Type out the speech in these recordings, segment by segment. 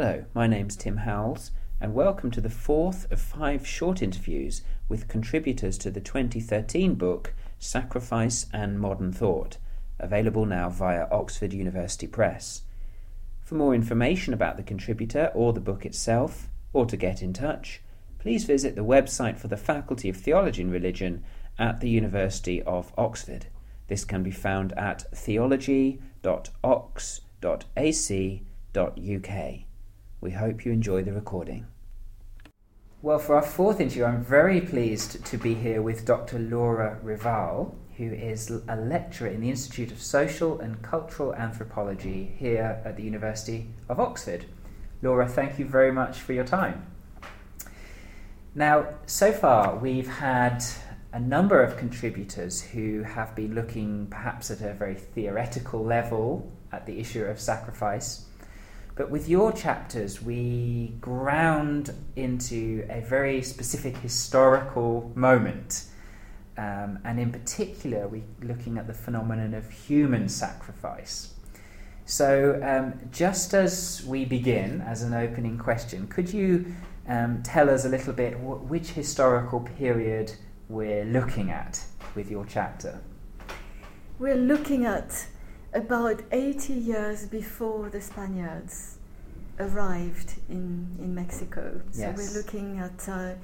Hello, my name's Tim Howells, and welcome to the fourth of five short interviews with contributors to the 2013 book Sacrifice and Modern Thought, available now via Oxford University Press. For more information about the contributor or the book itself, or to get in touch, please visit the website for the Faculty of Theology and Religion at the University of Oxford. This can be found at theology.ox.ac.uk. We hope you enjoy the recording. Well, for our fourth interview, I'm very pleased to be here with Dr. Laura Rival, who is a lecturer in the Institute of Social and Cultural Anthropology here at the University of Oxford. Laura, thank you very much for your time. Now, so far, we've had a number of contributors who have been looking perhaps at a very theoretical level at the issue of sacrifice but with your chapters, we ground into a very specific historical moment. Um, and in particular, we're looking at the phenomenon of human sacrifice. So, um, just as we begin, as an opening question, could you um, tell us a little bit wh- which historical period we're looking at with your chapter? We're looking at about 80 years before the Spaniards arrived in, in Mexico. So yes. we're looking at uh,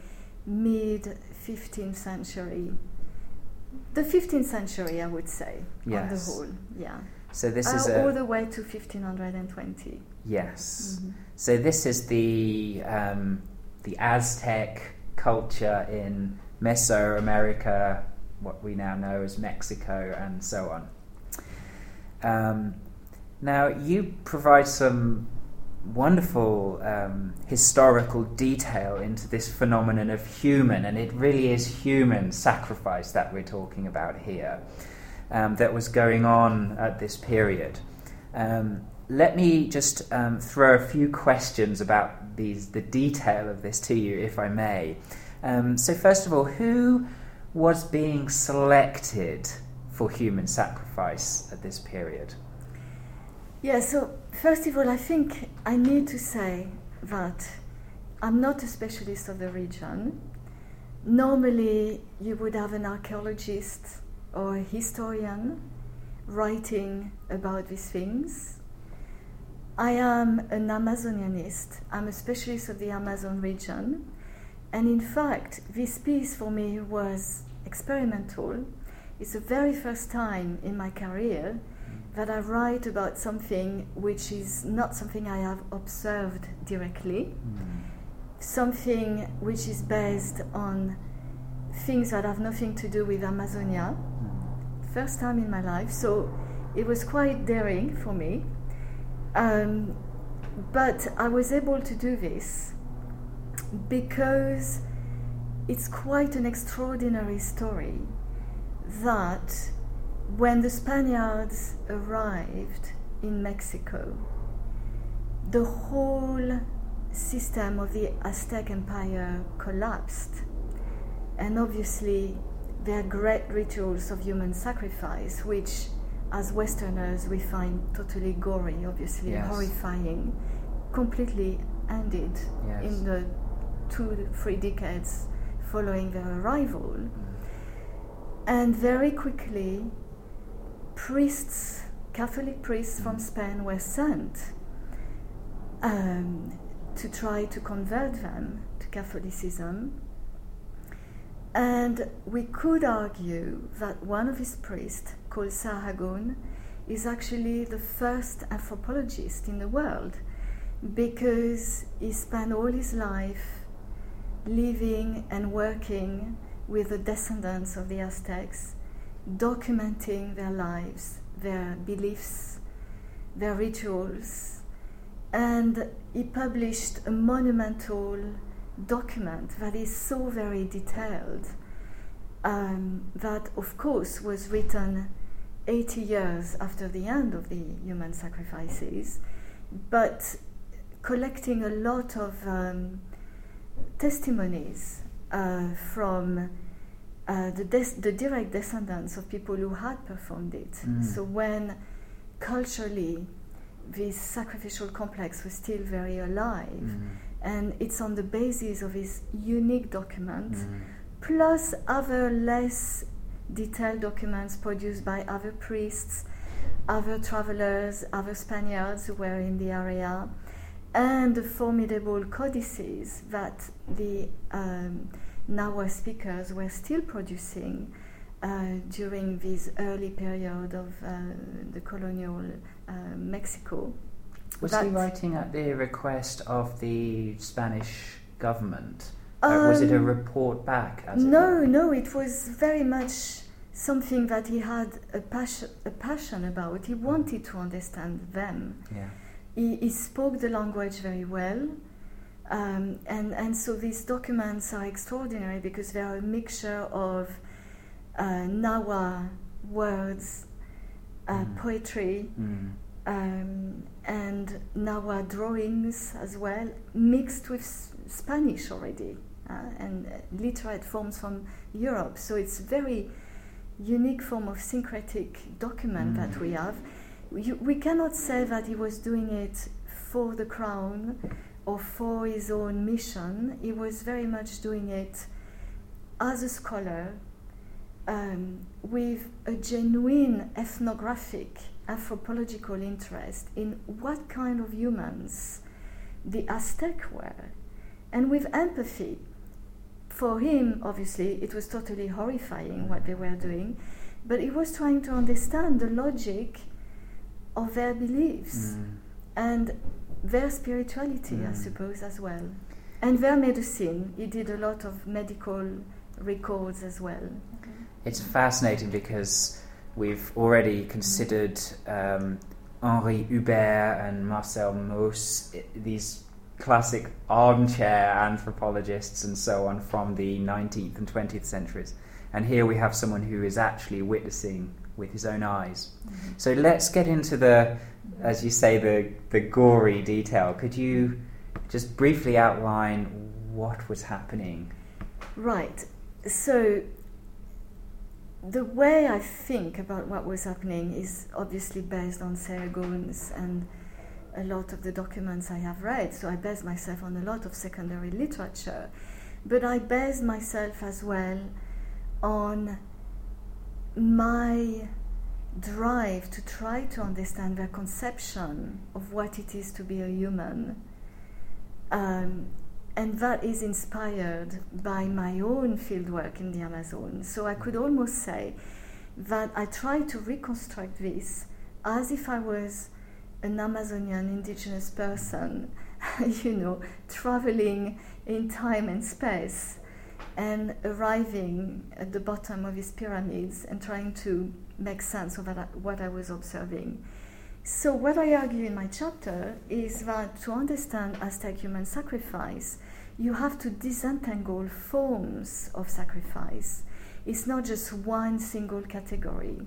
mid 15th century. The 15th century, I would say, yes. on the whole, yeah. So this uh, is all the way to 1520. Yes. Mm-hmm. So this is the um, the Aztec culture in Mesoamerica, what we now know as Mexico, and so on. Um, now, you provide some wonderful um, historical detail into this phenomenon of human, and it really is human sacrifice that we're talking about here, um, that was going on at this period. Um, let me just um, throw a few questions about these, the detail of this to you, if I may. Um, so, first of all, who was being selected for human sacrifice at this period? Yeah, so first of all, I think I need to say that I'm not a specialist of the region. Normally, you would have an archaeologist or a historian writing about these things. I am an Amazonianist, I'm a specialist of the Amazon region, and in fact, this piece for me was experimental. It's the very first time in my career that I write about something which is not something I have observed directly, mm. something which is based on things that have nothing to do with Amazonia. First time in my life, so it was quite daring for me. Um, but I was able to do this because it's quite an extraordinary story that when the Spaniards arrived in Mexico, the whole system of the Aztec Empire collapsed, and obviously their great rituals of human sacrifice, which as Westerners we find totally gory, obviously yes. horrifying, completely ended yes. in the two, three decades following their arrival. Mm. And very quickly, priests, Catholic priests from Spain, were sent um, to try to convert them to Catholicism. And we could argue that one of his priests, called Sahagún, is actually the first anthropologist in the world because he spent all his life living and working with the descendants of the Aztecs documenting their lives, their beliefs, their rituals, and he published a monumental document that is so very detailed um, that, of course, was written 80 years after the end of the human sacrifices, but collecting a lot of um, testimonies from uh, the, des- the direct descendants of people who had performed it. Mm. So when culturally this sacrificial complex was still very alive. Mm. And it's on the basis of this unique document, Mm. plus other less detailed documents produced by other priests, other travelers, other Spaniards who were in the area, and the formidable codices that the um, Nahua speakers were still producing uh, during this early period of uh, the colonial uh, Mexico. Was That- he writing at the request of the Spanish government? or was it a Um, report back? As it No, no, it was very much something that he had a passion, a passion about. He wanted to understand them. Yeah. He, he spoke the language very well. Um, and, and so these documents are extraordinary because they are a mixture of uh, Nahua words, uh, Mm. poetry, Mm. um, and Nahua drawings as well, mixed with S- Spanish already, uh, and uh, literate forms from Europe. So it's very unique form of syncretic document Mm. that we have. You, we cannot say that he was doing it for the crown or for his own mission. He was very much doing it as a scholar um, with a genuine ethnographic anthropological interest in what kind of humans the Aztec were, and with empathy. For him, obviously, it was totally horrifying what they were doing, but he was trying to understand the logic of their beliefs Mm. and their spirituality, I Mm. suppose, as well. And their medicine. He did a lot of medical records as well. It's fascinating because we've already considered um, Henri Hubert and Marcel Mauss, these classic armchair anthropologists and so on from the 19th and 20th centuries. And here we have someone who is actually witnessing with his own eyes. So let's get into the, as you say, the, the gory detail. Could you just briefly outline what was happening? Right. So the way I think about what was happening is obviously based on Sahagún's and a lot of the documents I have read. So I base myself on a lot of secondary literature, but I base myself as well on my drive to try to understand their conception of what it is to be a human. Um, and that is inspired by my own fieldwork in the Amazon. So I could almost say that I try to reconstruct this as if I was an Amazonian indigenous person, you know, traveling in time and space and arriving at the bottom of his pyramids and trying to make sense of what I, was observing. So, what I argue in my chapter is that to understand Aztec human sacrifice, you have to disentangle forms of sacrifice. It's not just one single category.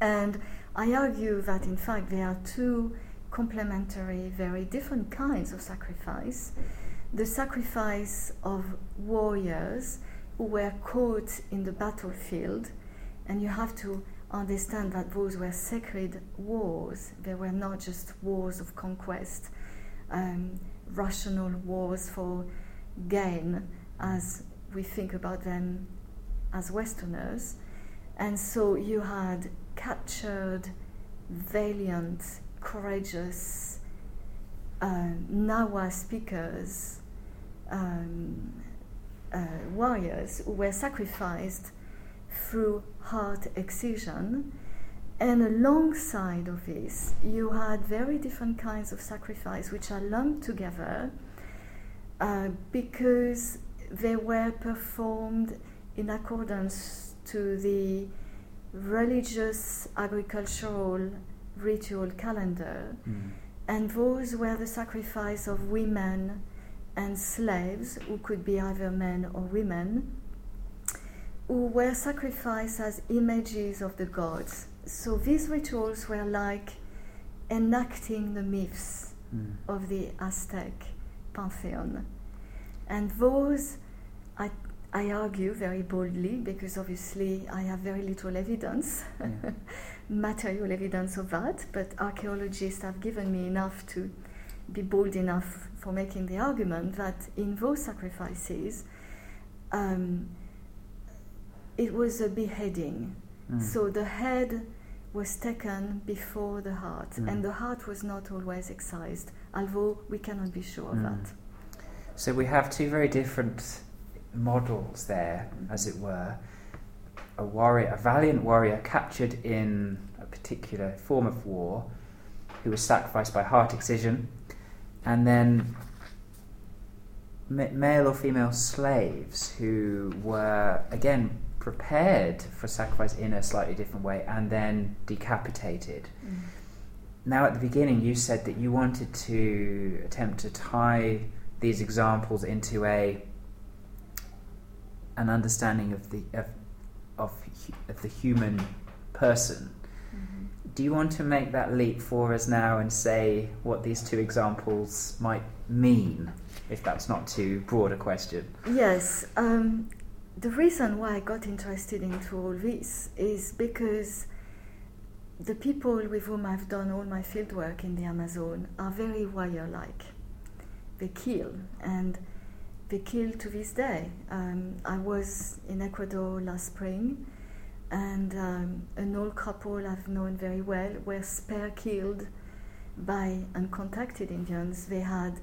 And I argue that in fact there are two complementary, very different kinds of sacrifice. The sacrifice of warriors who were caught in the battlefield, and you have to understand that those were sacred wars. They were not just wars of conquest, um, rational wars for gain, as we think about them as Westerners. And so you had captured, valiant, courageous uh, Nahua speakers, um, uh, warriors who were sacrificed through heart excision. And alongside of this, you had very different kinds of sacrifice which are lumped together uh, because they were performed in accordance to the religious agricultural ritual calendar. Mm. And those were the sacrifice of women and slaves, who could be either men or women, who were sacrificed as images of the gods. So these rituals were like enacting the myths Mm. of the Aztec pantheon. And those, I, I argue very boldly, because obviously I have very little evidence, Yeah. material evidence of that, but archaeologists have given me enough to be bold enough for making the argument that in those sacrifices, um, it was a beheading. Mm. So the head was taken before the heart, mm. and the heart was not always excised, although we cannot be sure mm. of that. So we have two very different models there, mm. as it were. A warrior, a valiant warrior captured in a particular form of war, who was sacrificed by heart excision, and then male or female slaves who were again prepared for sacrifice in a slightly different way and then decapitated. Mm. Now, at the beginning, you said that you wanted to attempt to tie these examples into a an understanding of the of of, of the human person. Do you want to make that leap for us now and say what these two examples might mean, if that's not too broad a question? Yes. Um, the reason why I got interested into all this is because the people with whom I've done all my fieldwork in the Amazon are very warrior like. They kill, and they kill to this day. Um, I was in Ecuador last spring, and um, an old couple I've known very well were spare killed by uncontacted Indians. They had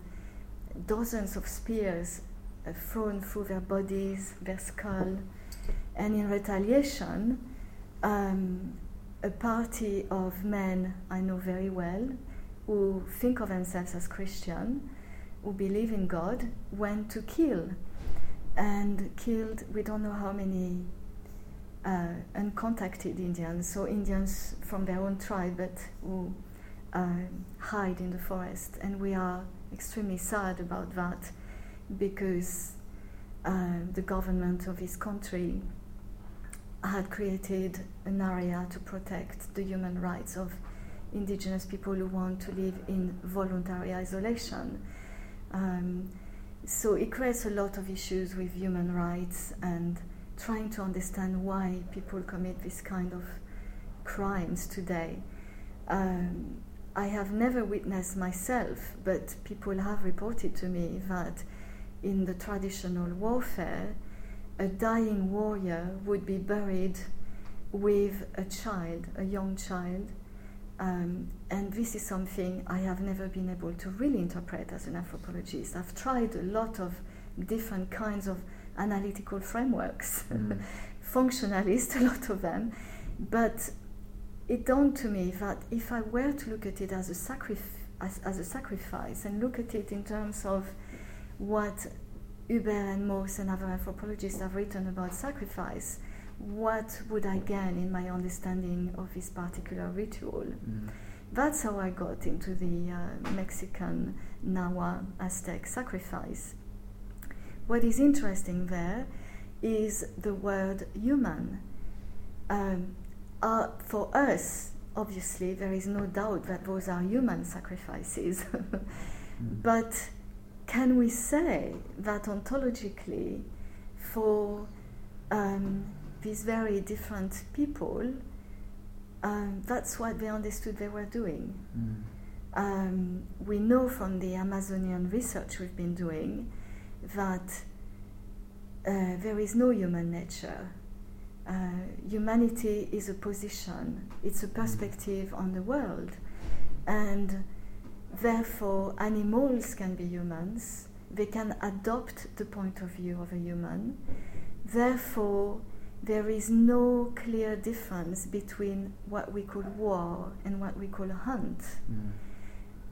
dozens of spears uh, thrown through their bodies, their skull, and in retaliation, um, a party of men I know very well who think of themselves as Christian, who believe in God, went to kill and killed we don't know how many uh, uncontacted Indians, so Indians from their own tribe but who uh, hide in the forest. And we are extremely sad about that because uh, the government of his country had created an area to protect the human rights of indigenous people who want to live in voluntary isolation. Um, so it creates a lot of issues with human rights and trying to understand why people commit this kind of crimes today. Um, I have never witnessed myself, but people have reported to me that in the traditional warfare, a dying warrior would be buried with a child, a young child. Um, and this is something I have never been able to really interpret as an anthropologist. I've tried a lot of different kinds of analytical frameworks, mm. functionalist, a lot of them, but it dawned to me that if I were to look at it as a, sacrif- as, as a sacrifice and look at it in terms of what Hubert and Mauss and other anthropologists have written about sacrifice, what would I gain in my understanding of this particular ritual? Mm. That's how I got into the uh, Mexican Nahua Aztec sacrifice. What is interesting there is the word human. Um, uh, for us, obviously, there is no doubt that those are human sacrifices. mm. But can we say that ontologically, for um, these very different people, um, that's what they understood they were doing? Mm. Um, we know from the Amazonian research we've been doing that uh, there is no human nature. Uh, humanity is a position, it's a perspective on the world. And Therefore, animals can be humans, they can adopt the point of view of a human. Therefore, there is no clear difference between what we call war and what we call a hunt. Mm.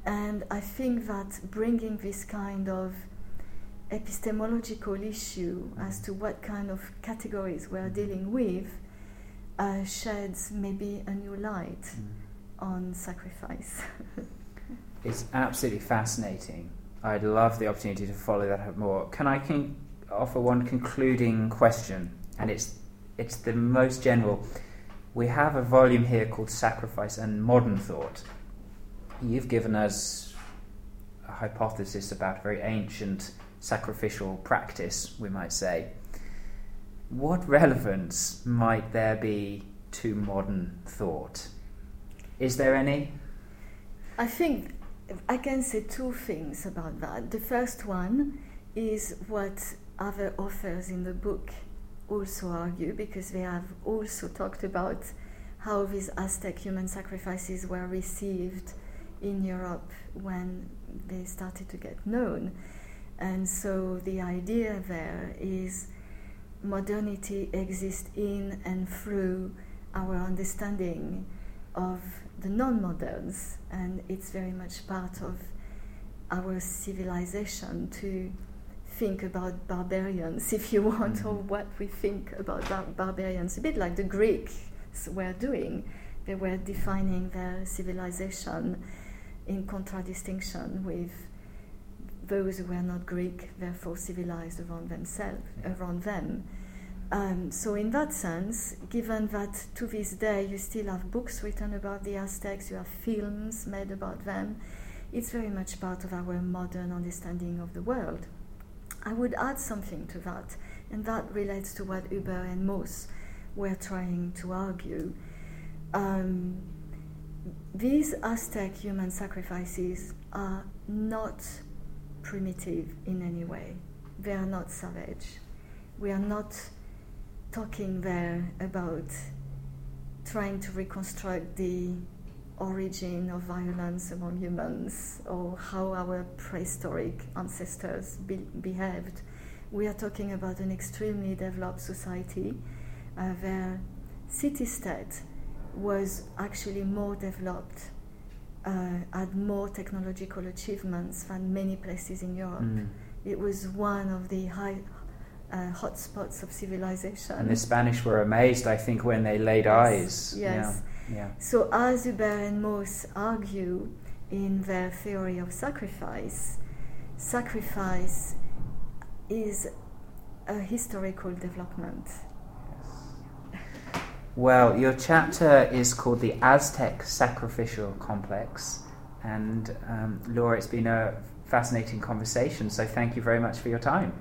And I think that bringing this kind of epistemological issue as to what kind of categories we're dealing with uh, sheds maybe a new light mm. on sacrifice. It's absolutely fascinating. I'd love the opportunity to follow that up more. Can I con- offer one concluding question? And it's it's the most general. We have a volume here called Sacrifice and Modern Thought. You've given us a hypothesis about a very ancient sacrificial practice, we might say. What relevance might there be to modern thought? Is there any? I think I can say two things about that. The first one is what other authors in the book also argue, because they have also talked about how these Aztec human sacrifices were received in Europe when they started to get known. And so the idea there is modernity exists in and through our understanding of the non moderns, and it's very much part of our civilization to think about barbarians, if you want, or mm-hmm. what we think about bar- barbarians, a bit like the Greeks were doing. They were defining their civilization in contradistinction with those who were not Greek, therefore civilized around themselves, around them. Um, so, in that sense, given that to this day you still have books written about the Aztecs, you have films made about them, it's very much part of our modern understanding of the world. I would add something to that, and that relates to what Hubert and Mauss were trying to argue. Um, these Aztec human sacrifices are not primitive in any way. They are not savage. We are not talking there about trying to reconstruct the origin of violence among humans or how our prehistoric ancestors be- behaved. We are talking about an extremely developed society uh, where city state was actually more developed, had more technological achievements than many places in Europe. Mm. It was one of the high, uh, hotspots of civilization. And the Spanish were amazed, I think, when they laid yes, eyes. Yes. Yeah. yeah. So, as Hubert and Mauss argue in their theory of sacrifice, sacrifice is a historical development. Well, your chapter is called The Aztec Sacrificial Complex. And um, Laura, it's been a fascinating conversation, so thank you very much for your time.